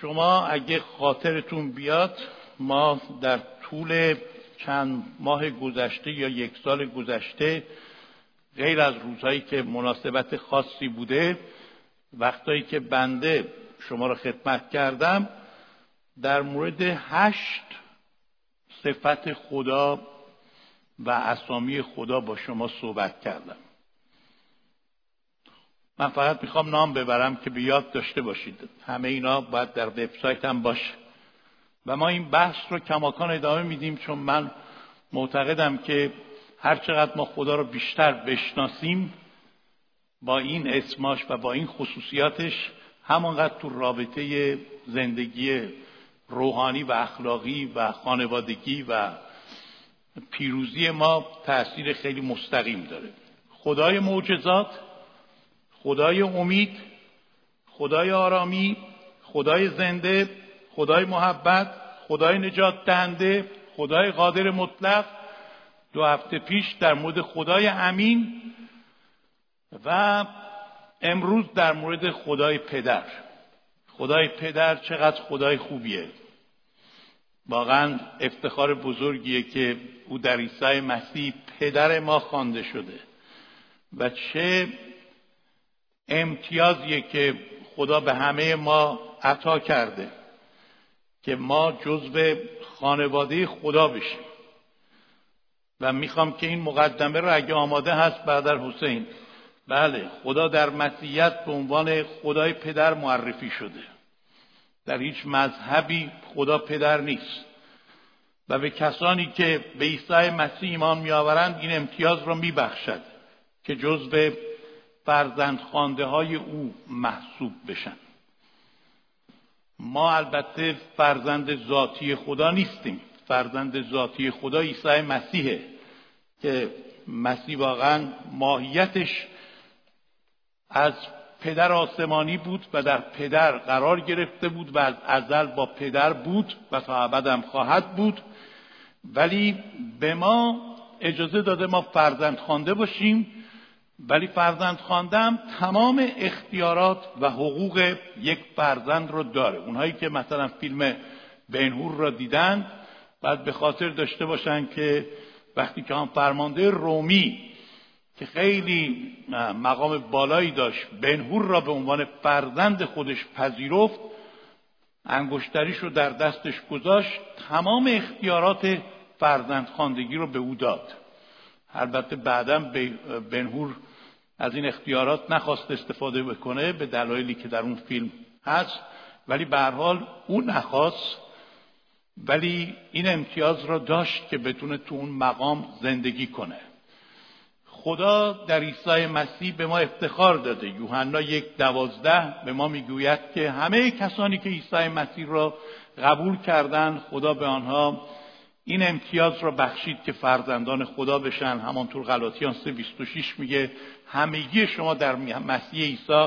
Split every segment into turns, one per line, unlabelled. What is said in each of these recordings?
شما اگه خاطرتون بیاد ما در طول چند ماه گذشته یا یک سال گذشته غیر از روزهایی که مناسبت خاصی بوده وقتایی که بنده شما را خدمت کردم در مورد هشت صفت خدا و اسامی خدا با شما صحبت کردم. من فقط می‌خوام نام ببرم که به یاد داشته باشید. همه اینا باید در وبسایت هم باشه. و ما این بحث رو کماکان ادامه میدیم چون من معتقدم که هر چقدر ما خدا رو بیشتر بشناسیم با این اسماش و با این خصوصیاتش همانقدر تو رابطه زندگی روحانی و اخلاقی و خانوادگی و پیروزی ما تاثیر خیلی مستقیم داره. خدای معجزات خدای امید خدای آرامی خدای زنده خدای محبت خدای نجات دهنده خدای قادر مطلق. دو هفته پیش در مورد خدای امین و امروز در مورد خدای پدر. خدای پدر چقدر خدای خوبیه. واقعا افتخار بزرگیه که او در عیسی مسیح پدر ما خوانده شده و چه امتیازیه که خدا به همه ما عطا کرده که ما جزو خانواده خدا بشیم. و می‌خوام که این مقدمه رو اگه آماده هست بعدر حسین. بله خدا در مسیحیت به عنوان خدای پدر معرفی شده. در هیچ مذهبی خدا پدر نیست. و به کسانی که به عیسی مسیح ایمان میآورند این امتیاز را میبخشد که جزو فرزند خانده های او محسوب بشن. ما البته فرزند ذاتی خدا نیستیم. فرزند ذاتی خدا عیسی مسیحه که مسیح واقعا ماهیتش از پدر آسمانی بود و در پدر قرار گرفته بود و از ازل با پدر بود و تا ابد هم خواهد بود. ولی به ما اجازه داده ما فرزند خوانده باشیم ولی فرزند خواندم تمام اختیارات و حقوق یک فرزند رو داره. اونهایی که مثلا فیلم بینهور را دیدن باید به خاطر داشته باشن که وقتی که هم فرمانده رومی که خیلی مقام بالایی داشت بنهور را به عنوان فرزند خودش پذیرفت انگشتریش رو در دستش گذاشت تمام اختیارات فرزند خاندگی رو به او داد. البته بعدا بنهور از این اختیارات نخواست استفاده بکنه به دلایلی که در اون فیلم هست ولی به حال او نخواست ولی این امتیاز را داشت که بتونه تو اون مقام زندگی کنه. خدا در عیسی مسیح به ما افتخار داده. یوحنا یک دوازده به ما می‌گوید که همه کسانی که عیسی مسیح را قبول کردند خدا به آنها این امتیاز را بخشید که فرزندان خدا بشن. همانطور غلاطیان 3:26 میگه همگی شما در مسیح عیسی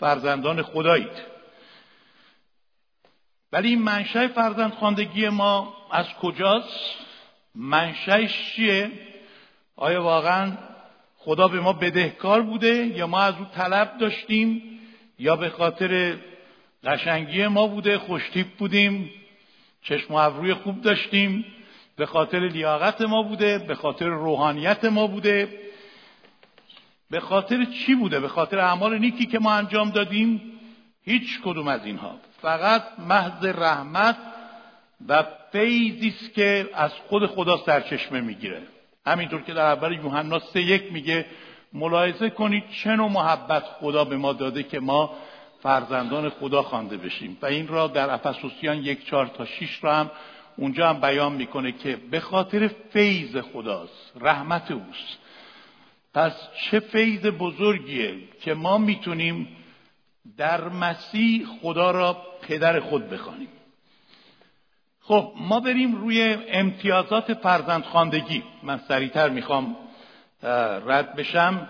فرزندان خدایید. ولی این منشأ فرزند خواندگی ما از کجاست؟ منشأش چیه؟ آیا واقعا خدا به ما بدهکار بوده یا ما از او طلب داشتیم یا به خاطر قشنگی ما بوده خوشتیپ بودیم چشم و ابروی خوب داشتیم؟ به خاطر لیاقت ما بوده به خاطر روحانیت ما بوده. به خاطر چی بوده؟ به خاطر اعمال نیکی که ما انجام دادیم. هیچ کدوم از اینها. فقط محض رحمت و فیضی است که از خود خدا سرچشمه می‌گیره. همینطور که در اول یوحنا سه یک میگه ملاحظه کنید چه نوع محبت خدا به ما داده که ما فرزندان خدا خوانده بشیم. و این را در افسوسیان یک چهار تا شیش را هم اونجا هم بیان می‌کنه که به خاطر فیض خداست رحمت اوست. پس چه فیض بزرگیه که ما می‌تونیم در مسیح خدا را پدر خود بخوانیم. خب ما بریم روی امتیازات فرزند خاندگی من سریعتر می‌خوام رد بشم.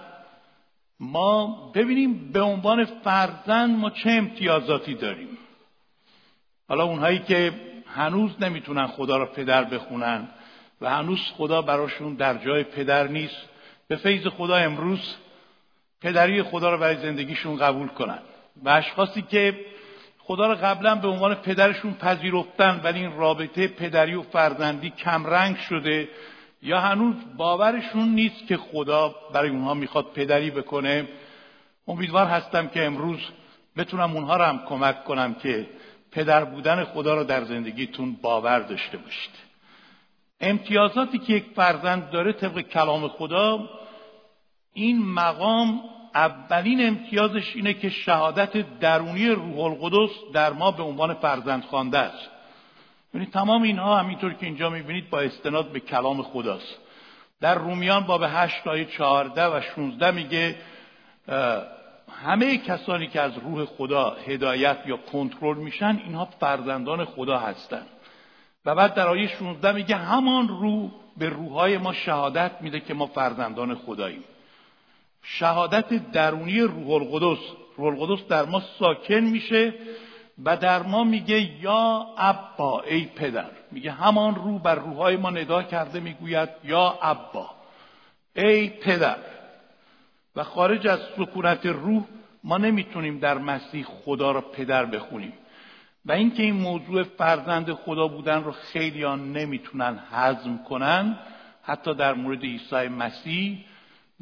ما ببینیم به عنوان فرزند ما چه امتیازاتی داریم. حالا اونهایی که هنوز نمی‌تونن خدا را پدر بخونن و هنوز خدا براشون در جای پدر نیست. به فیض خدا امروز پدری خدا را برای زندگیشون قبول کنن. و اشخاصی که خدا رو قبلا به عنوان پدرشون پذیرفتن ولی این رابطه پدری و فرزندی کمرنگ شده یا هنوز باورشون نیست که خدا برای اونها می‌خواد پدری بکنه امیدوار هستم که امروز بتونم اونها رو هم کمک کنم که پدر بودن خدا رو در زندگیتون باور داشته باشید. امتیازاتی که یک فرزند داره طبق کلام خدا این مقام اولین امتیازش اینه که شهادت درونی روح القدس در ما به عنوان فرزند خوانده است. یعنی تمام اینها همینطور که اینجا می‌بینید با استناد به کلام خداست. در رومیان باب 8 آیه 14 و 16 میگه همه کسانی که از روح خدا هدایت یا کنترل میشن اینها فرزندان خدا هستند و بعد در آیه 16 میگه همان روح به روحهای ما شهادت میده که ما فرزندان خداییم. شهادت درونی روح القدس روح القدس در ما ساکن میشه و در ما میگه یا ابا ای پدر. میگه همان روح بر روحهای ما ندا کرده می‌گوید یا ابا ای پدر. و خارج از سکونت روح ما نمی‌تونیم در مسیح خدا را پدر بخونیم. و اینکه این موضوع فرزند خدا بودن رو خیلی ها نمی‌تونن هضم کنن حتی در مورد عیسی مسیح.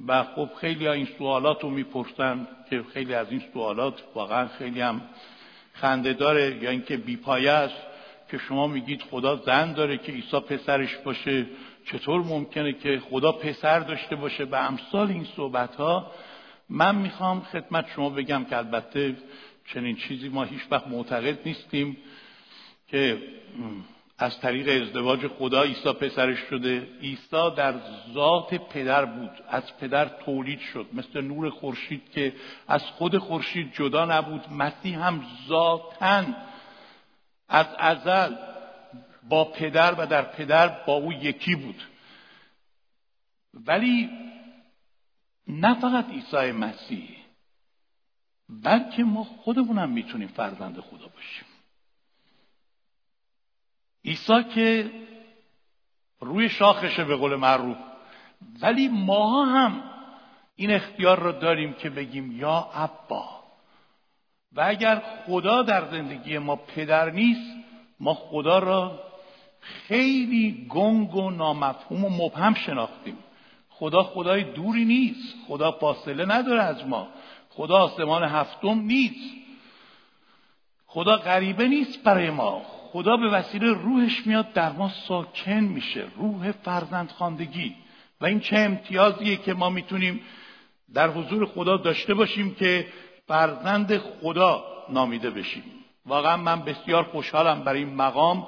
و خب خیلی ها این سوالات رو می‌پرسن که خیلی از این سوالات واقعا خیلی هم خنده داره یا اینکه بیپایه است که شما میگید خدا زن داره که عیسی پسرش باشه چطور ممکنه که خدا پسر داشته باشه؟ به امثال این صحبت ها من می‌خوام خدمت شما بگم که البته چنین چیزی ما هیچ وقت معتقد نیستیم که از طریق ازدواج خدا عیسی پسرش شده. عیسی در ذات پدر بود از پدر تولید شد. مثل نور خورشید که از خود خورشید جدا نبود مسیح هم ذاتا از ازل با پدر و در پدر با او یکی بود. ولی نه فقط عیسی مسیح بلکه ما خودمونم می‌تونیم فرزند خدا باشیم. عیسی که روی شاخشه به قول معروف ولی ما هم این اختیار رو داریم که بگیم یا ابا و اگر خدا در زندگی ما پدر نیست ما خدا را خیلی گنگ و نامفهوم و مبهم شناختیم. خدا خدای دوری نیست. خدا فاصله نداره از ما. خدا آسمان هفتم نیست. خدا غریبه نیست برای ما. خدا به وسیله روحش میاد در ما ساکن میشه. روح فرزند خاندگی و این چه امتیازیه که ما می‌تونیم در حضور خدا داشته باشیم که فرزند خدا نامیده بشیم. واقعا من بسیار خوشحالم برای این مقام.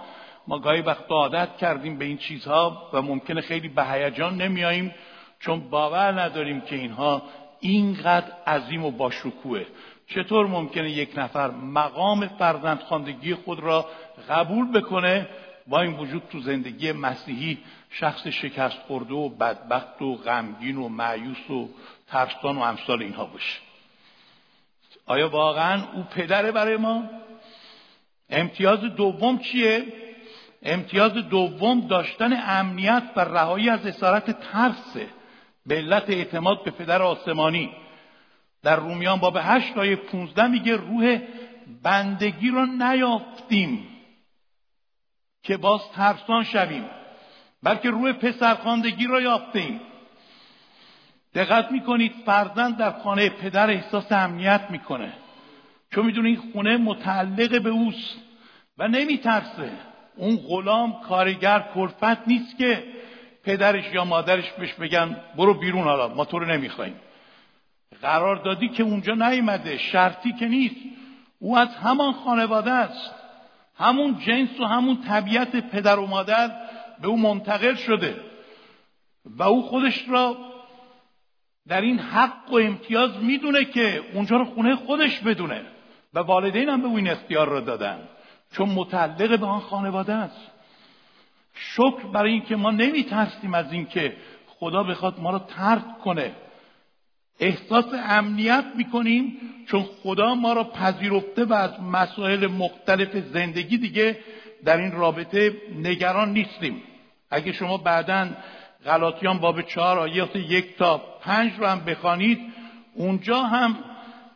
ما گاهی وقت عادت کردیم به این چیزها و ممکنه خیلی به هیجان نمیاییم چون باور نداریم که اینها اینقدر عظیم و باشکوهه. چطور ممکنه یک نفر مقام فرزندخواندگی خود را قبول بکنه؟ با این وجود تو زندگی مسیحی شخص شکست خورده و بدبخت و غمگین و معیوس و ترسان و امثال اینها باشه. آیا واقعا او پدره برای ما؟ امتیاز دوم چیه؟ امتیاز دوم داشتن امنیت و رهایی از اسارت ترسه. به علت اعتماد به پدر آسمانی. در رومیان باب هشت آیه 15 میگه روح بندگی را نیافتیم که باز ترسان شویم بلکه روح پسرخواندگی را یافتیم. دقت می‌کنید فرزند در خانه پدر احساس امنیت می‌کنه. چون می‌دونه این خونه متعلق به اوست و نمیترسه. اون غلام کارگر کلفت نیست که پدرش یا مادرش بهش بگن برو بیرون حالا ما تو رو نمی‌خوایم. قراردادی که اونجا نیامده شرطی که نیست. او از همان خانواده است. همون جنس و همون طبیعت پدر و مادر به او منتقل شده. و او خودش را در این حق و امتیاز می‌دونه که اونجا رو خونه خودش بدونه. و والدین هم به او این اختیار را دادن. چون متعلق به آن خانواده است. شکر برای اینکه ما نمیترسیم از اینکه خدا بخواد ما را ترک کنه. احساس امنیت می‌کنیم چون خدا ما را پذیرفته و از مسائل مختلف زندگی دیگه در این رابطه نگران نیستیم. اگه شما بعدا غلاطیان باب چهار آیات یک تا پنج رو هم بخوانید اونجا هم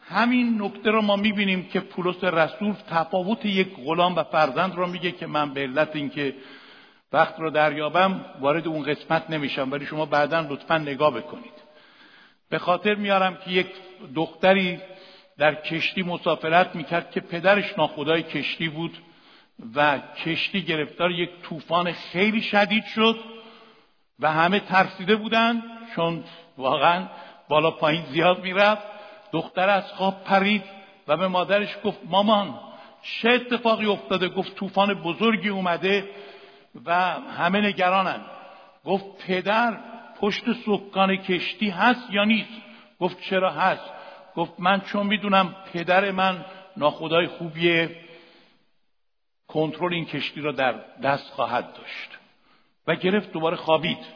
همین نکته رو ما می‌بینیم که پولس رسول تفاوت یک غلام و فرزند رو میگه که من به علت اینکه وقت رو دریابم وارد اون قسمت نمیشم ولی شما بعدا لطفا نگاه بکنید. به خاطر میارم که یک دختری در کشتی مسافرت می‌کرد که پدرش ناخدای کشتی بود و کشتی گرفتار یک طوفان خیلی شدید شد و همه ترسیده بودند چون واقعا بالا پایین زیاد می‌رفت. دختر از خواب پرید و به مادرش گفت مامان چه اتفاقی افتاده؟ گفت طوفان بزرگی اومده و همه نگرانن. گفت پدر پشت سکان کشتی هست یا نیست؟ گفت چرا هست؟ گفت من چون می‌دونم پدر من ناخدای خوبیه کنترل این کشتی را در دست خواهد داشت. و گرفت دوباره خوابید.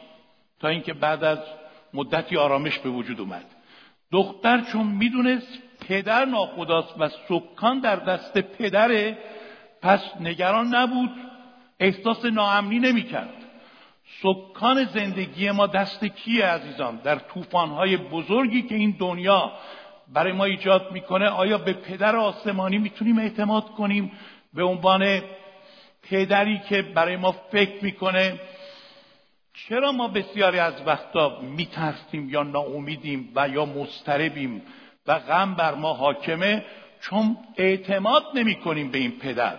تا اینکه بعد از مدتی آرامش به وجود اومد. دختر چون می‌دونست پدر ناخداست و سکان در دست پدره پس نگران نبود احساس ناامنی نمی‌کرد. سکان زندگی ما دست کیه عزیزان؟ در طوفانهای بزرگی که این دنیا برای ما ایجاد می‌کنه آیا به پدر آسمانی می‌تونیم اعتماد کنیم؟ به عنوان پدری که برای ما فکر می‌کنه چرا ما بسیاری از وقتا میترسیم یا ناامیدیم و یا مضطربیم و غم بر ما حاکمه؟ چون اعتماد نمی کنیم به این پدر.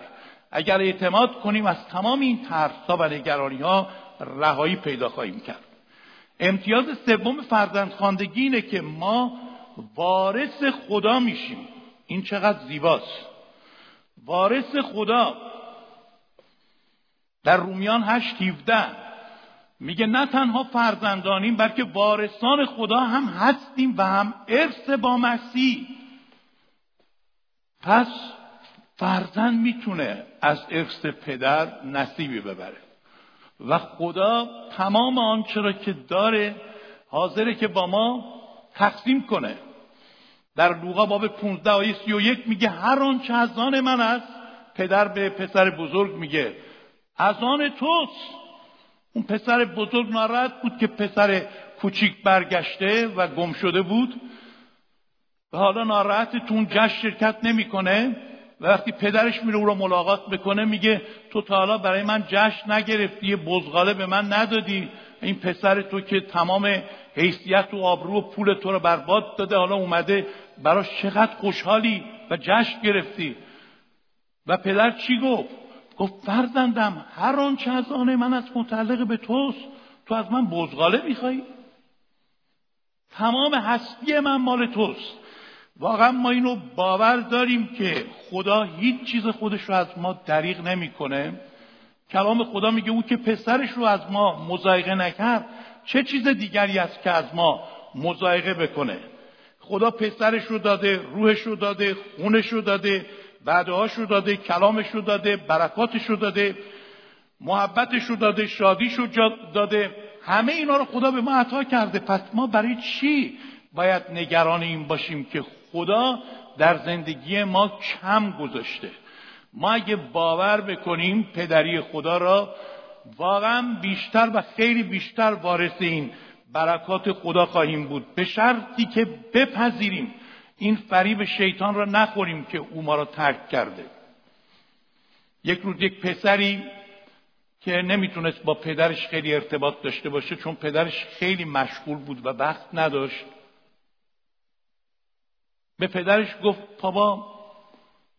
اگر اعتماد کنیم از تمام این ترسا و نگرانی ها رهایی پیدا خواهیم کرد. امتیاز سوم فرزندخواندگی اینه که ما وارث خدا میشیم. این چقدر زیباست. وارث خدا. در رومیان هشت 17 میگه نه تنها فرزندانیم بلکه وارثان خدا هم هستیم و هم ارث با مسیح. پس فرزند می‌تونه از ارث پدر نصیبی ببره. و خدا تمام آنچه را که داره حاضره که با ما تقسیم کنه. در لوقا باب 15 آیه 31 میگه هر آنچه از آن من است پدر به پسر بزرگ میگه از آن توست. اون پسر بزرگ ناراحت بود که پسر کوچیک برگشته و گم شده بود. و حالا ناراحت تو اون جشن شرکت نمی‌کنه. و وقتی پدرش میره او رو ملاقات بکنه میگه تو تا حالا برای من جشن نگرفتی یه بزغاله به من ندادی. این پسر تو که تمام حیثیت و آبرو و پول تو رو برباد داده حالا اومده براش چقدر خوشحالی و جشن گرفتی. و پدر چی گفت؟ گفت فرزندم هر آنچه از آن من از متعلق به توست. تو از من بزغاله میخوایی تمام هستی من مال توست. واقعا ما اینو باور داریم که خدا هیچ چیز خودش رو از ما دریغ نمی‌کنه. کلام خدا میگه او که پسرش رو از ما مزایقه نکرد چه چیز دیگری است که از ما مزایقه بکنه؟ خدا پسرش رو داده روحش رو داده خونش رو داده. بعدهاش رو داده کلامش رو داده برکاتش رو داده محبتش رو داده شادیش رو داده. همه اینا رو خدا به ما عطا کرده. پس ما برای چی باید نگران این باشیم که خدا در زندگی ما کم گذاشته؟ ما اگه باور بکنیم پدری خدا را واقعا بیشتر و خیلی بیشتر وارث این برکات خدا خواهیم بود. به شرطی که بپذیریم. این فریب شیطان را نخوریم که او ما را ترک کرده. یک روز یک پسری که نمی‌تونست با پدرش خیلی ارتباط داشته باشه چون پدرش خیلی مشغول بود و وقت نداشت به پدرش گفت بابا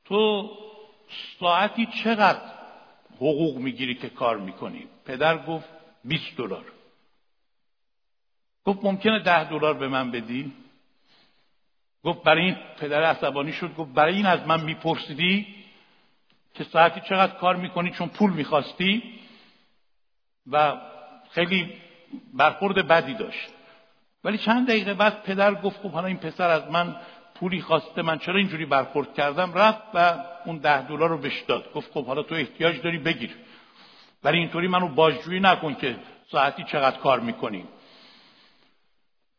تو ساعتی چقدر حقوق می‌گیری که کار می‌کنی؟ پدر گفت 20 دلار. گفت ممکنه ده دلار به من بدی؟ گفت برای این پدر عصبانی شد گفت برای این از من میپرسیدی که ساعتی چقدر کار می‌کنی چون پول می‌خواستی؟ و خیلی برخورد بدی داشت. ولی چند دقیقه بعد پدر گفت خب حالا این پسر از من پولی خواسته من چرا اینجوری برخورد کردم؟ رفت و اون ده دلار رو بهش داد. گفت خب حالا تو احتیاج داری بگیر. ولی اینطوری منو بازجویی نکن که ساعتی چقدر کار می‌کنی.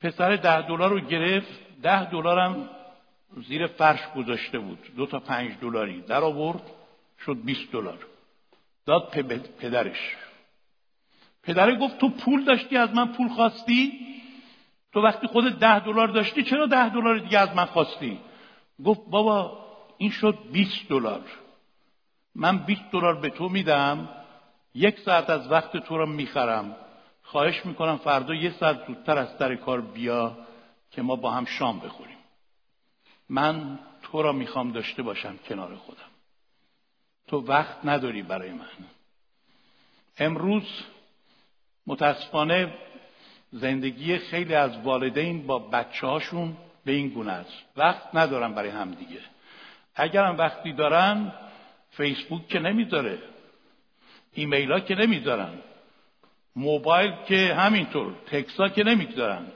پسر ده دلار رو گرفت. ده دلارم زیر فرش گذاشته بود. دو تا پنج دلاری در آورد شد 20 دلار. داد پدرش. پدره گفت تو پول داشتی از من پول خواستی؟ تو وقتی خودت ده دلار داشتی چرا ده دلار دیگه از من خواستی؟ گفت بابا این شد 20 دلار. من 20 دلار به تو میدم یک ساعت از وقت تو رو می‌خرم. خواهش می‌کنم فردا یه ساعت زودتر از سر کار بیا. که ما با هم شام بخوریم. من تو را می‌خوام داشته باشم کنار خودم. تو وقت نداری برای من. امروز متاسفانه زندگی خیلی از والدین با بچه هاشون به این گونه است. وقت ندارن برای همدیگه اگرم وقتی دارن فیسبوک که نمی‌ذاره ایمیل ها که نمی‌ذارن موبایل که همینطور تکسا که نمی‌ذارن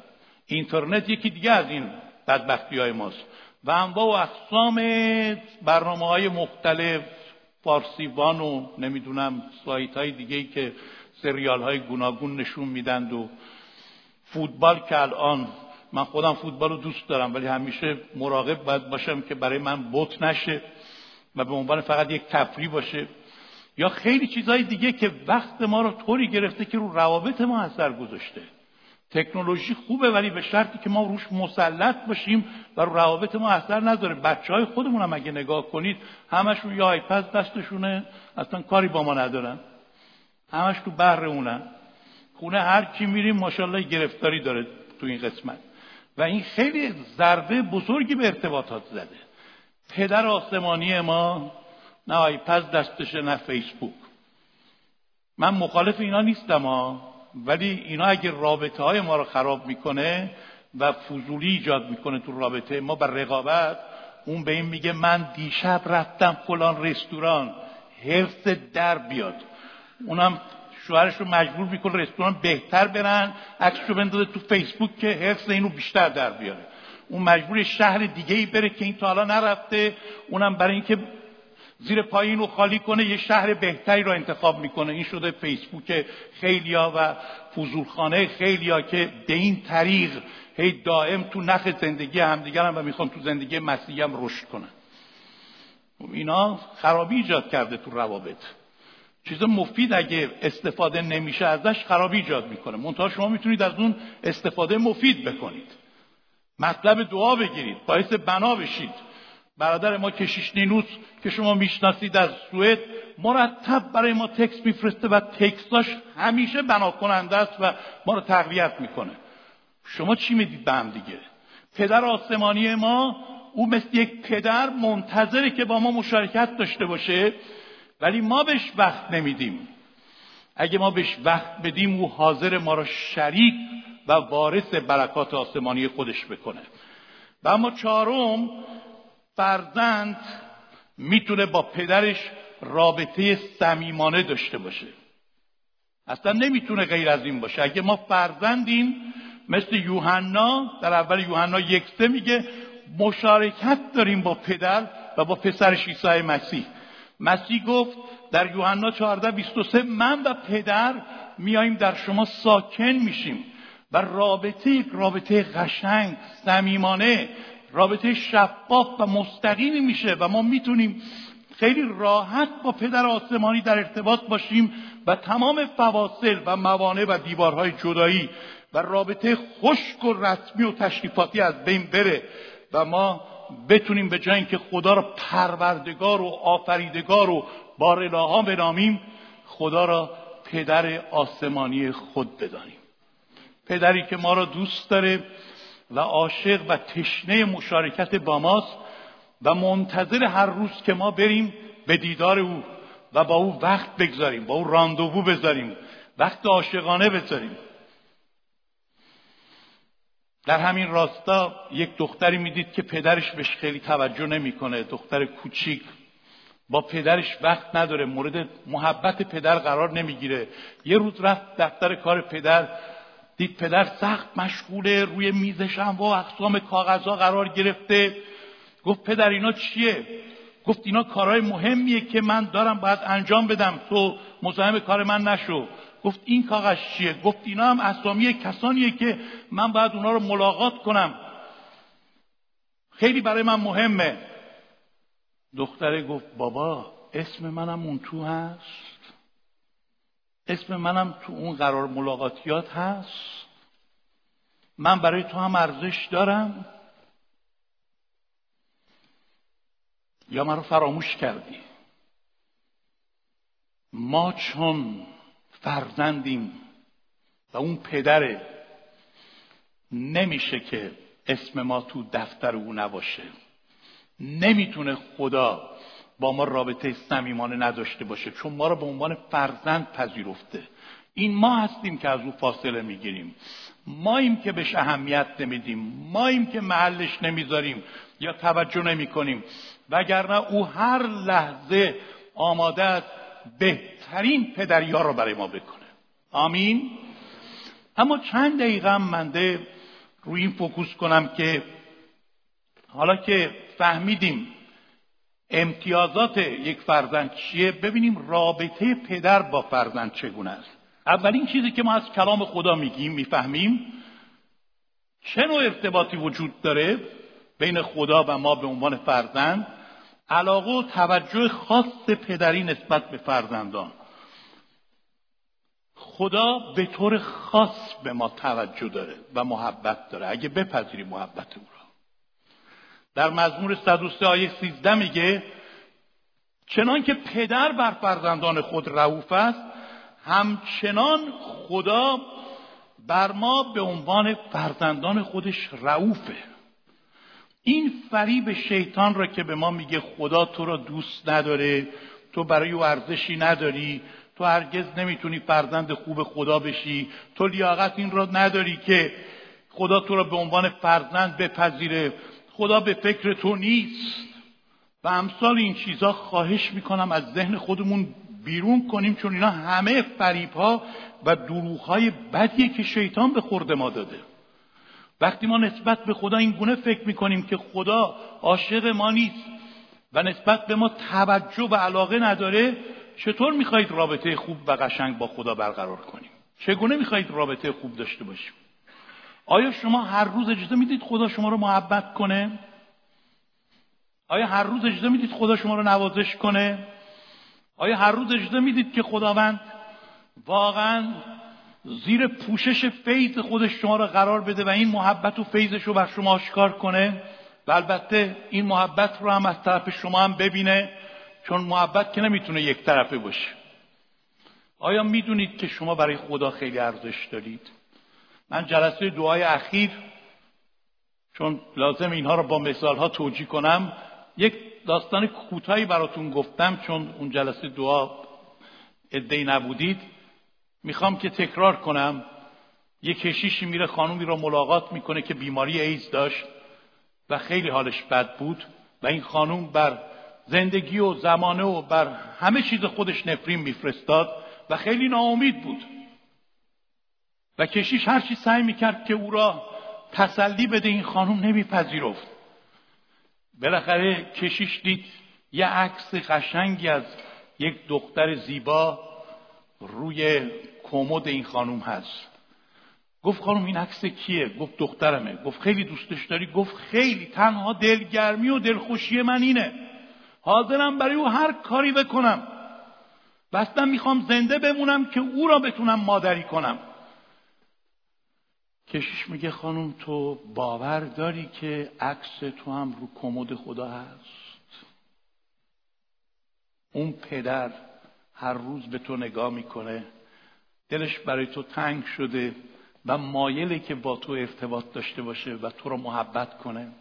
اینترنت یکی دیگه از این بدبختی های ماست. و انواع و اقسام برنامه های مختلف فارسیوان و نمی‌دونم سایت های دیگه که سریال های گوناگون نشون میدند و فوتبال که الان من خودم فوتبال رو دوست دارم ولی همیشه مراقب باید باشم که برای من بوت نشه و به عنوان فقط یک تفریح باشه. یا خیلی چیزهای دیگه که وقت ما رو طوری گرفته که رو روابط ما اثر گذاشته. تکنولوژی خوبه ولی به شرطی که ما روش مسلط باشیم و رو روابط ما اثر نداره بچه های خودمون هم اگه نگاه کنید همشون یا آیپد دستشونه اصلا کاری با ما ندارن. همش تو بر اونن. خونه هر کی میریم ماشاءالله گرفتاری داره تو این قسمت. و این خیلی ضربه بزرگی به ارتباطات زده. پدر آسمانی ما نه آیپد دستشه نه فیسبوک من مخالف اینا نیستم ها ولی اینا اگه رابطه های ما رو خراب می‌کنه و فضولی ایجاد می‌کنه تو رابطه ما بر رقابت اون به این میگه من دیشب رفتم فلان رستوران حرس در بیاد. اونم شوهرش رو مجبور می‌کنه رستوران بهتر برن عکسشو بندازه تو فیسبوک که حرس اینو بیشتر در بیاره. اون مجبور شهر دیگه ای بره که این تا حالا نرفته اونم برای اینکه زیر پای اینو خالی کنه یه شهر بهتری رو انتخاب می‌کنه. این شده فیسبوک خیلیا و فضولخانه خیلیا که به این طریق هی دائم تو نخ زندگی همدیگرن و می‌خوان تو زندگی مسیحی هم رشد کنن. اینا خرابی ایجاد کرده تو روابط. چیز مفید اگه استفاده نمیشه ازش خرابی ایجاد می‌کنه. منتها شما می‌تونید از اون استفاده مفید بکنید. مطلب دعا بگیرید. باعث بنا بشید. برادر ما کشیش نینوس که شما می‌شناسید از سوئد مرتب برای ما تکس میفرسته و تکساش همیشه بنا کننده است و ما رو تقویت می‌کنه. شما چی می‌دید به هم دیگه؟ پدر آسمانی ما او مثل یک پدر منتظره که با ما مشارکت داشته باشه ولی ما بهش وقت نمیدیم. اگه ما بهش وقت بدیم او حاضر ما را شریک و وارث برکات آسمانی خودش بکنه. و اما چهارم فرزند می‌تونه با پدرش رابطه صمیمانه داشته باشه. اصلا نمی‌تونه غیر از این باشه. اگه ما فرزندیم مثل یوحنا در اول یوحنا یک سه میگه مشارکت داریم با پدر و با پسرش عیسی مسیح. مسیح گفت در یوحنا 14 23 من و پدر میاییم در شما ساکن میشیم و رابطه رابطه قشنگ صمیمانه رابطه شفاف و مستقیمی میشه و ما می‌تونیم خیلی راحت با پدر آسمانی در ارتباط باشیم و تمام فواصل و موانع و دیوارهای جدایی و رابطه خشک و رسمی و تشریفاتی از بین بره و ما بتونیم به جای اینکه خدا را پروردگار و آفریدگار و بارلاها بنامیم خدا را پدر آسمانی خود بدانیم. پدری که ما را دوست داره و عاشق و تشنه مشارکت با ماست و منتظر هر روز که ما بریم به دیدار او و با او وقت بگذاریم با او راندوو بذاریم وقت عاشقانه بذاریم. در همین راستا یک دختری می‌دید که پدرش بهش خیلی توجه نمی‌کنه دختر کوچیک. با پدرش وقت نداره مورد محبت پدر قرار نمی‌گیره. یه روز رفت دفتر کار پدر دید پدر سخت مشغوله روی میزش هم و اقسام کاغذها قرار گرفته. گفت پدر اینا چیه؟ گفت اینا کارهای مهمیه که من دارم باید انجام بدم. تو مزاحم کار من نشو. گفت این کاغذ چیه؟ گفت اینا هم اسامی کسانیه که من باید اونا رو ملاقات کنم. خیلی برای من مهمه. دختره گفت بابا اسم منم اون تو هست؟ اسم منم تو اون قرار ملاقاتیات هست. من برای تو هم ارزش دارم. یا مرا فراموش کردی. ما چون فرزندیم و اون پدره نمیشه که اسم ما تو دفتر او نباشه. نمی‌تونه خدا با ما رابطه صمیمانه نداشته باشه چون ما رو به عنوان فرزند پذیرفته. این ما هستیم که از او فاصله می‌گیریم. ماییم که بهش اهمیت نمیدیم. ماییم که محلش نمی‌ذاریم یا توجه نمی کنیم وگرنه او هر لحظه آماده است بهترین پدریا رو برای ما بکنه. آمین. اما چند دقیقه هم منده روی این فوکوس کنم که حالا که فهمیدیم امتیازات یک فرزند چیه؟ ببینیم رابطه پدر با فرزند چگونه است. اولین چیزی که ما از کلام خدا میگیم می‌فهمیم چه نوع ارتباطی وجود داره بین خدا و ما به عنوان فرزند؟ علاقه و توجه خاص پدری نسبت به فرزندان. خدا به طور خاص به ما توجه داره و محبت داره. اگه بپذیری محبت او در مزمور 103 آیه 13 میگه چنان که پدر بر فرزندان خود رعوف است همچنان خدا بر ما به عنوان فرزندان خودش رعوفه این فریب شیطان را که به ما میگه خدا تو را دوست نداره تو برای او ارزشی نداری تو هرگز نمی‌تونی فرزند خوب خدا بشی تو لیاقت این را نداری که خدا تو را به عنوان فرزند بپذیره. خدا به فکر تو نیست. و امثال این چیزها خواهش می‌کنم از ذهن خودمون بیرون کنیم چون اینا همه فریب ها و دروغ های بدیه که شیطان به خورده ما داده. وقتی ما نسبت به خدا این گونه فکر می‌کنیم که خدا عاشق ما نیست و نسبت به ما توجه و علاقه نداره چطور می‌خواهید رابطه خوب و قشنگ با خدا برقرار کنیم؟ چگونه می‌خواهید رابطه خوب داشته باشیم؟ آیا شما هر روز اجازه می‌دید خدا شما رو محبت کنه؟ آیا هر روز اجازه می‌دید خدا شما رو نوازش کنه؟ آیا هر روز اجازه می‌دید که خداوند واقعا زیر پوشش فیض خودش شما را قرار بده و این محبت و فیضش رو بر شما آشکار کنه؟ و البته این محبت رو هم از طرف شما هم ببینه چون محبت که نمی‌تونه یک طرفه باشه. آیا می‌دونید که شما برای خدا خیلی ارزش دارید؟ من جلسه دعای اخیر چون لازم اینها رو با مثال ها توجیه کنم یک داستان کوتاهی براتون گفتم چون اون جلسه دعا ادهی نبودید. می‌خوام که تکرار کنم. یه کشیشی میره خانومی را ملاقات می‌کنه که بیماری ایز داشت و خیلی حالش بد بود و این خانوم بر زندگی و زمانه و بر همه چیز خودش نفرین میفرستاد و خیلی ناامید بود. و کشیش هر چی سعی می‌کرد که او را تسلی بده این خانوم نمیپذیرفت. بالاخره کشیش دید یه عکس قشنگی از یک دختر زیبا روی کمد این خانوم هست. گفت خانم این عکس کیه؟ گفت دخترمه. گفت خیلی دوستش داری؟ گفت خیلی. تنها دلگرمی و دلخوشی من اینه. حاضرم برای او هر کاری بکنم. بستم می‌خوام زنده بمونم که او را بتونم مادری کنم. کشیش میگه خانم تو باور داری که عکس تو هم رو کمد خدا هست؟ اون پدر هر روز به تو نگاه می‌کنه دلش برای تو تنگ شده و مایله که با تو ارتباط داشته باشه و تو رو محبت کنه.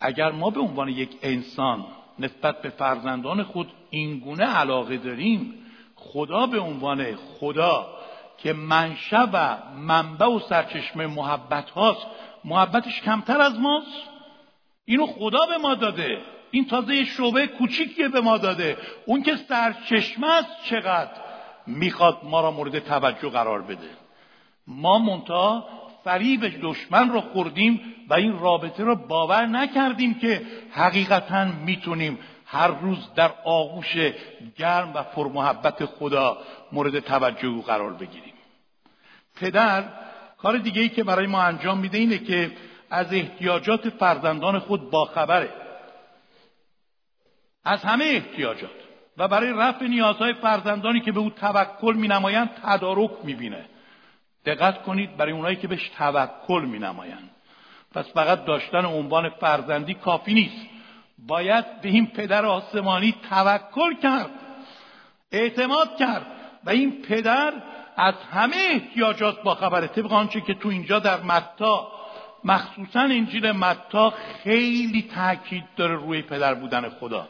اگر ما به عنوان یک انسان نسبت به فرزندان خود اینگونه علاقه داریم خدا به عنوان خدا که منشأ و منبع و سرچشمه محبت هاست محبتش کمتر از ماست. اینو خدا به ما داده. این تازه شعبه کوچیکیه به ما داده. اون که سرچشمه است چقدر می‌خواد ما را مورد توجه قرار بده. ما منتها فریب دشمن را خوردیم و این رابطه را باور نکردیم که حقیقتا می‌تونیم هر روز در آغوش گرم و پرمحبت خدا مورد توجه او قرار بگیریم پدر کار دیگه ای که برای ما انجام میده اینه که از احتیاجات فرزندان خود باخبره از همه احتیاجات و برای رفع نیازهای فرزندانی که به او توکل می نمایند تدارک می بینه. دقت کنید برای اونایی که بهش توکل می نمایند. پس فقط داشتن عنوان فرزندی کافی نیست باید به این پدر آسمانی توکل کرد اعتماد کرد و این پدر از همه احتیاجات با خبره طبق آنچه که تو اینجا در متا مخصوصا انجیل متا خیلی تاکید داره روی پدر بودن خدا.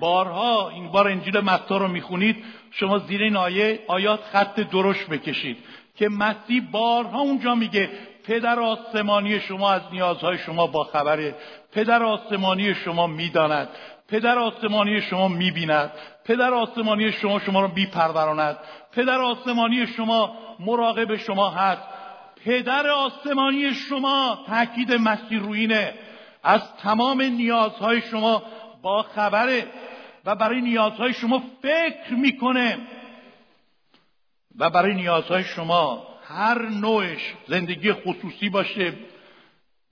بارها این بار انجیل متا رو می‌خونید شما زیر این آیه آیات خط درشت بکشید که مسیح بارها اونجا میگه پدر آسمانی شما از نیازهای شما با خبره پدر آسمانی شما می‌داند پدر آسمانی شما می‌بیند پدر آسمانی شما شما رو میپروراند پدر آسمانی شما مراقب شما هست. پدر آسمانی شما تاکید مسیح روینه از تمام نیازهای شما با خبره و برای نیازهای شما فکر می‌کنه. و برای نیازهای شما هر نوعش زندگی خصوصی باشه.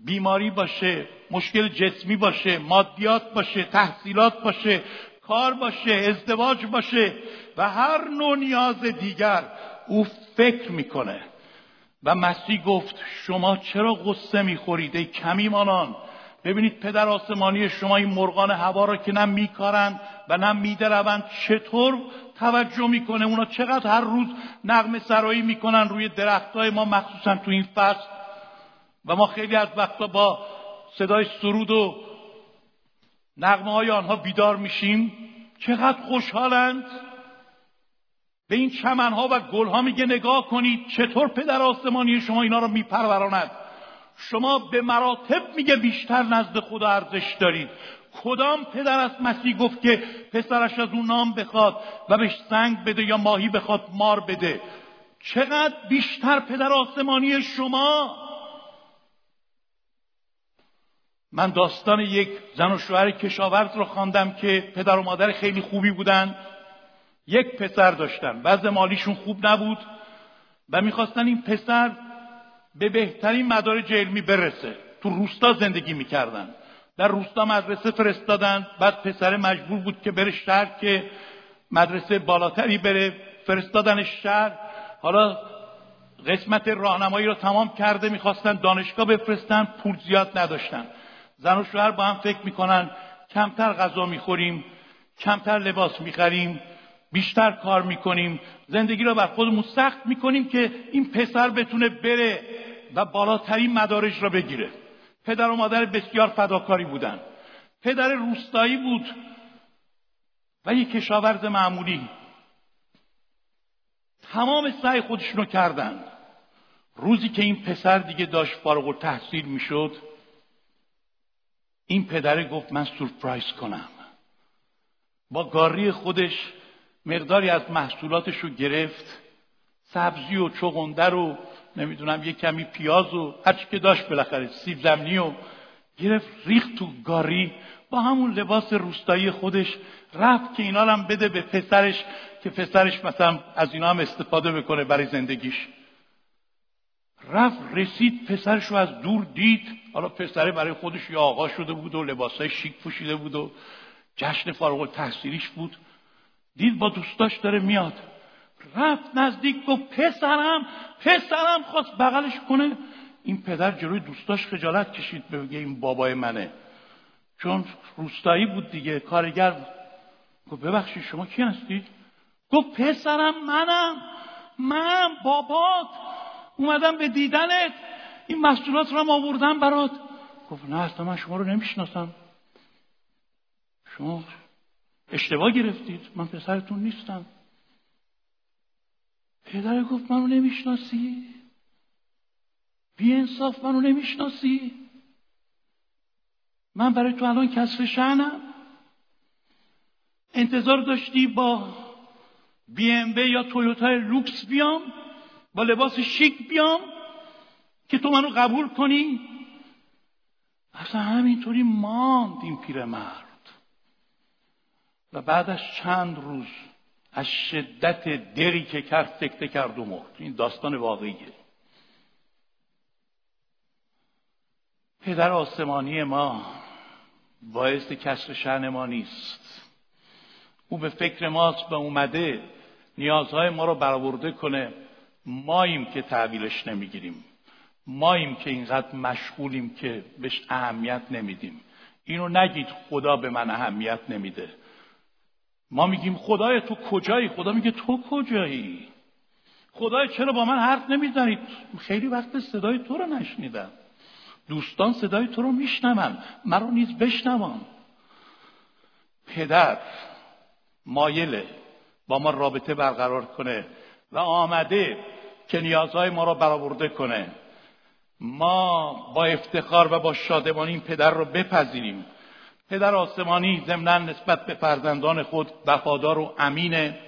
بیماری باشه مشکل جسمی باشه مادیات باشه تحصیلات باشه کار باشه ازدواج باشه و هر نوع نیاز دیگر او فکر می‌کنه. و مسیح گفت شما چرا قصه می‌خورید ای کمیمانان؟ ببینید پدر آسمانی شما این مرغان هوا را که نه میکارند و نه میدروند چطور توجه می‌کنه؟ اونا چقدر هر روز نغم سرایی می‌کنن روی درخت های ما مخصوصا تو این فصل. و ما خیلی از وقتا با صدای سرود و نغمه های آنها بیدار میشیم. چقدر خوشحالند. به این چمنها و گلها میگه نگاه کنید چطور پدر آسمانی شما اینا رو میپروراند. شما به مراتب میگه بیشتر نزد خدا ارزش دارید. کدام پدر از مسیح گفت که پسرش از اون نام بخواد و بهش سنگ بده یا ماهی بخواد مار بده؟ چقدر بیشتر پدر آسمانی شما من داستان یک زن و شوهر کشاورز رو خواندم که پدر و مادر خیلی خوبی بودن. یک پسر داشتن. وضع مالیشون خوب نبود و می‌خواستن این پسر به بهترین مدارج علمی برسه. تو روستا زندگی می‌کردن. در روستا مدرسه فرستادن. بعد پسر مجبور بود که بره شهر که مدرسه بالاتری بره. فرستادن شهر. حالا قسمت راهنمایی رو تمام کرده. می‌خواستن دانشگاه بفرستن. پول زیاد نداشتن. زن و شوهر با هم فکر می‌کنن کمتر غذا می‌خوریم کمتر لباس می‌خریم بیشتر کار می‌کنیم. زندگی را بر خودمون سخت می‌کنیم که این پسر بتونه بره و بالاترین مدارج را بگیره. پدر و مادر بسیار فداکاری بودن. پدر روستایی بود و یک کشاورز معمولی. تمام سعی خودشونو کردن. روزی که این پسر دیگه داشت فارغ التحصیل می‌شد این پدره گفت من سورپرایز کنم. با گاری خودش مقداری از محصولاتش رو گرفت. سبزی و چغندر و نمی‌دونم یه کمی پیاز و هرچی که داشت بالاخره سیب زمینی و گرفت ریخت تو گاری. با همون لباس روستایی خودش رفت که اینا هم بده به پسرش که پسرش مثلا از اینا هم استفاده بکنه برای زندگیش. رفت رسید پسرش رو از دور دید. حالا پسره برای خودش یه آقا شده بود و لباسای شیک پوشیده بود و جشن فارغ تحصیلیش بود. دید با دوستاش داره میاد. رفت نزدیک گفت پسرم پسرم خواست بغلش کنه. این پدر جلوی دوستاش خجالت کشید بگه این بابای منه. چون روستایی بود دیگه کارگر گفت ببخشید شما کی هستید؟ گفت پسرم منم من بابات. اومدم به دیدنت. این محصولات رو هم آوردم برات. گفت نه اصلا من شما رو نمی‌شناسم. شما اشتباه گرفتید. من پسرتون نیستم. پدر گفت منو نمی‌شناسی. بی انصاف منو نمی‌شناسی. من برای تو الان کسر شعنم انتظار داشتی با بی ام یا تویوتا لوکس بیام؟ با لباس شیک بیام که تو منو قبول کنی؟ اصلا همینطوری ماند این پیرمرد و بعد از چند روز از شدت دری که کرد سکته کرد و مرد. این داستان واقعیه. پدر آسمانی ما باعث کسر شن ما نیست. او به فکر ماست به اومده نیازهای ما رو برآورده کنه. ماییم که تحویلش نمی‌گیریم. ماییم که اینقدر مشغولیم که بهش اهمیت نمیدیم. اینو نگید خدا به من اهمیت نمیده. ما میگیم خدای تو کجایی؟ خدا میگه تو کجایی؟ خدای چرا با من حرف نمی‌زنید؟ خیلی وقت صدای تو رو نشنیدم. دوستان صدای تو رو میشنون. مرا نیز بشنوان پدر مایله با ما رابطه برقرار کنه و آمده که نیازهای ما را برآورده کنه. ما با افتخار و با شادمانی این پدر رو بپذیریم. پدر آسمانی ضمنا نسبت به فرزندان خود وفادار و امینه.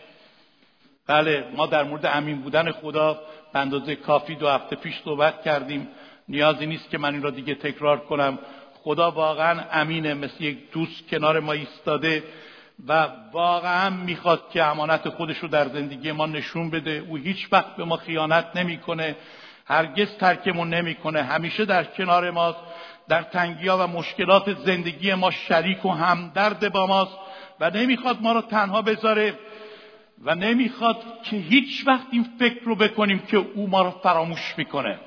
بله ما در مورد امین بودن خدا به اندازه کافی دو هفته پیش صحبت کردیم. نیازی نیست که من این را دیگه تکرار کنم. خدا واقعا امینه مثل یک دوست کنار ما ایستاده. و واقعا می‌خواد که امانت خودش رو در زندگی ما نشون بده. او هیچ وقت به ما خیانت نمی‌کنه. هرگز ترکمون نمی‌کنه. همیشه در کنار ماست. در تنگیا و مشکلات زندگی ما شریک و همدرد با ماست و نمی‌خواد ما رو تنها بذاره و نمی‌خواد که هیچ وقت این فکر رو بکنیم که او ما رو فراموش می‌کنه.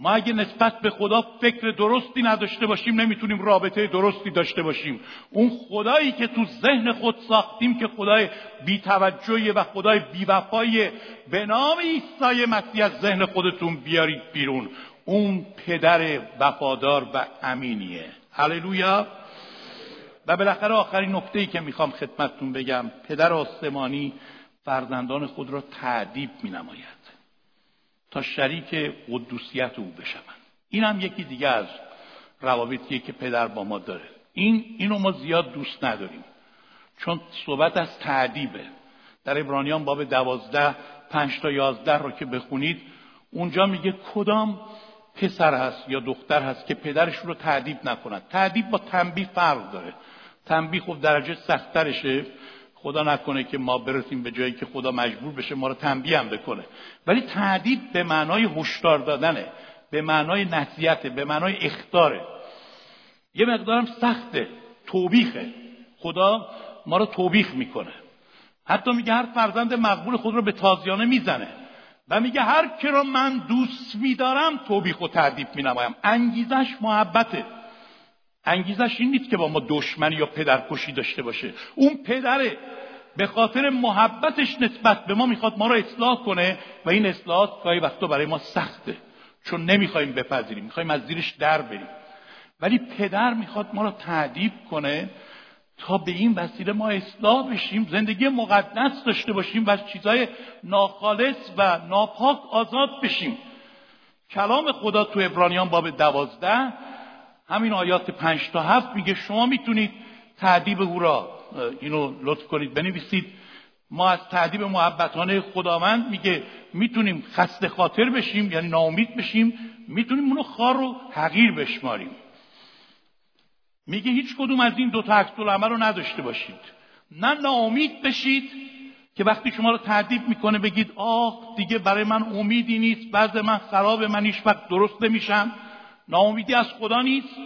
ما اگه نسبت به خدا فکر درستی نداشته باشیم نمی‌تونیم رابطه درستی داشته باشیم. اون خدایی که تو ذهن خود ساختیم که خدای بیتوجهی و خدای بیوفایی به نام عیسی مسیح از ذهن خودتون بیارید بیرون. اون پدر وفادار و امینیه. هللویا. و بالاخره آخرین نکته ای که می‌خوام خدمتتون بگم پدر آسمانی فرزندان خود را تعدیب می نماید شریک قدوسیت او بشوند. این هم یکی دیگه از روابطیه که پدر با ما داره. این اینو ما زیاد دوست نداریم. چون صحبت از تعدیبه. در ابرانیان باب دوازده پنج تا یازده رو که بخونید اونجا میگه کدام پسر هست یا دختر هست که پدرش رو تعدیب نکند. تعدیب با تنبیه فرق داره. تنبیه خب درجه سختترشه. خدا نکنه که ما برسیم به جایی که خدا مجبور بشه ما رو تنبیه هم بکنه. ولی تعدیب به معنای هشدار دادنه به معنای نصیحته به معنای اختاره. یه مقدارم سخته توبیخه. خدا ما رو توبیخ می‌کنه. حتی میگه هر فرزند مقبول خود رو به تازیانه می‌زنه. و میگه هر که رو من دوست میدارم توبیخ و تعدیب مینمایم. انگیزش محبته. انگیزش این نیست که با ما دشمنی یا پدرکشی داشته باشه. اون پدره. به خاطر محبتش نسبت به ما می‌خواد ما رو اصلاح کنه و این اصلاحات گاهی وقتا برای ما سخته. چون نمی‌خوایم بپذیریم. می‌خوایم از زیرش در بریم. ولی پدر می‌خواد ما رو تعدیب کنه تا به این وسیله ما اصلاح بشیم زندگی مقدس داشته باشیم و از چیزهای ناخالص و ناپاک آزاد بشیم. کلام خدا تو ابرانیان باب دوازده همین آیات پنج تا هفت میگه شما می‌تونید تعدیب او را اینو لطف کنید بنویسید. ما از تعدیب محبتانه خداوند میگه می‌تونیم خسته خاطر بشیم یعنی ناامید بشیم می‌تونیم اونو خار رو حقیر بشماریم. میگه هیچ کدوم از این دو تا عکس رو نداشته باشید. نه ناامید بشید که وقتی شما رو تعدیب می‌کنه بگید آه دیگه برای من امیدی نیست بعض من خراب من هیچ وقت درست نمیشم. ناامیدی از خدا نیست.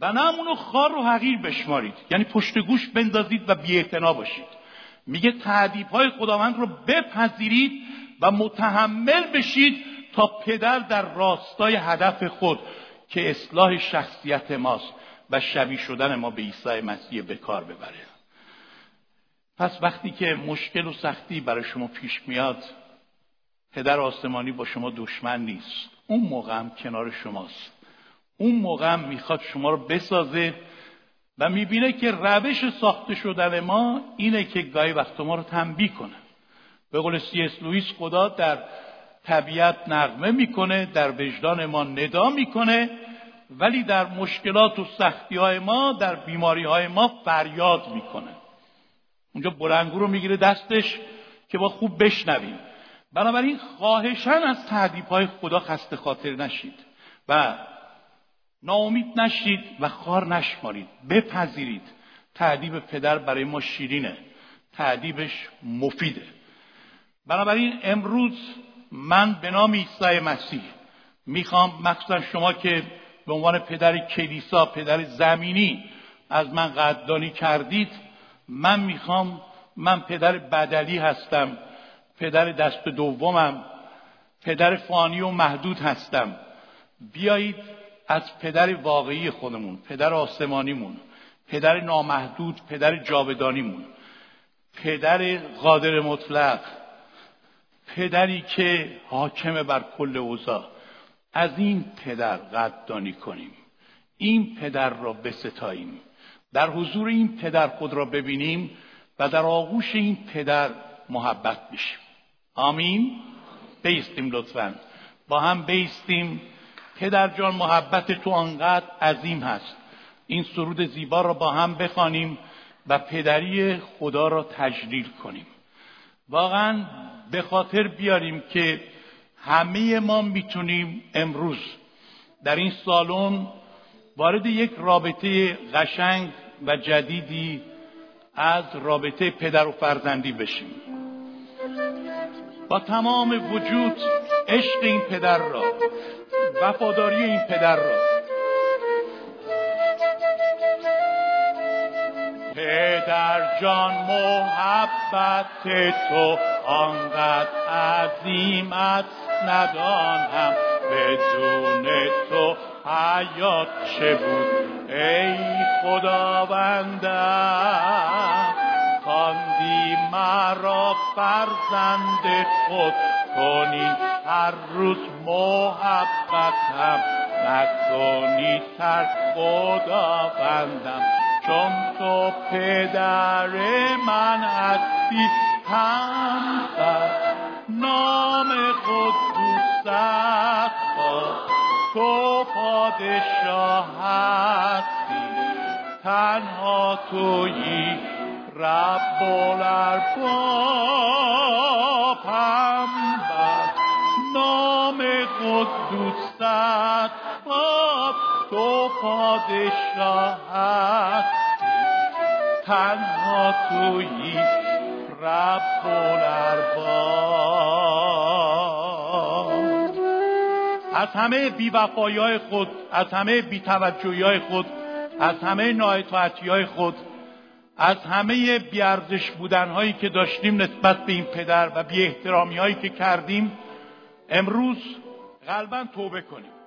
و نه اونو خار و حقیر بشمارید. یعنی پشت گوش بندازید و بی باشید. میگه تعدیب های خداوند رو بپذیرید و متحمل بشید تا پدر در راستای هدف خود که اصلاح شخصیت ماست و شبیه شدن ما به عیسی مسیح به کار ببره. پس وقتی که مشکل و سختی برای شما پیش میاد پدر آسمانی با شما دشمن نیست. اون موقع هم کنار شماست. اون موقع می‌خواد شما رو بسازه و می‌بینه که روش ساخته شدن ما اینه که گاهی وقت ما رو تنبیه کنه. به قول سی اس لوئیس خدا در طبیعت نغمه می‌کنه در وجدان ما ندا می‌کنه ولی در مشکلات و سختی های ما در بیماری های ما فریاد می‌کنه. اونجا بلنگو رو می‌گیره دستش که با خوب بشنویم. بنابراین خواهشن از تعدیب های خدا خسته خاطر نشید. و ناامید نشید و خار نشمارید. بپذیرید. تعدیب پدر برای ما شیرینه. تعدیبش مفیده. بنابراین امروز من به نام عیسی مسیح می‌خوام مخصوصا شما که به عنوان پدر کلیسا پدر زمینی از من قدردانی کردید من می‌خوام من پدر بدلی هستم پدر دست دومم پدر فانی و محدود هستم. بیایید از پدر واقعی خودمون پدر آسمانیمون پدر نامحدود پدر جاودانیمون پدر قادر مطلق پدری که حاکم بر کل اوضاع. از این پدر قدردانی کنیم. این پدر را بستاییم. در حضور این پدر خود را ببینیم و در آغوش این پدر محبت بشیم. آمین. بیستیم لطفا. با هم بیستیم. پدر جان محبت تو آنقدر عظیم هست. این سرود زیبا را با هم بخوانیم و پدری خدا را تجلیل کنیم. واقعا به خاطر بیاریم که همه ما می‌تونیم امروز در این سالن وارد یک رابطه قشنگ و جدیدی از رابطه پدر و فرزندی بشیم. با تمام وجود عشق این پدر را وفاداری این پدر را پدر جان محبت تو آنقدر عظیم است ندانم بدون تو حیات چه بود. ای خداوندم خواندی مرا فرزند خود. کنی هر روز محبتم نکنی ترک خداوندم. چون تو پدر من هستی هم نام قدوست تو پادشاه هستی تنها تویی رب الارباب نام قدوست باب تو پادشاه هستی تنها تویی رب الارباب از همه بیوفایی های خود از همه بیتوجهی های خود از همه نااطاعتی های خود از همه بیارزش بودن هایی که داشتیم نسبت به این پدر و بی احترامی هایی که کردیم امروز قلبا توبه کنیم.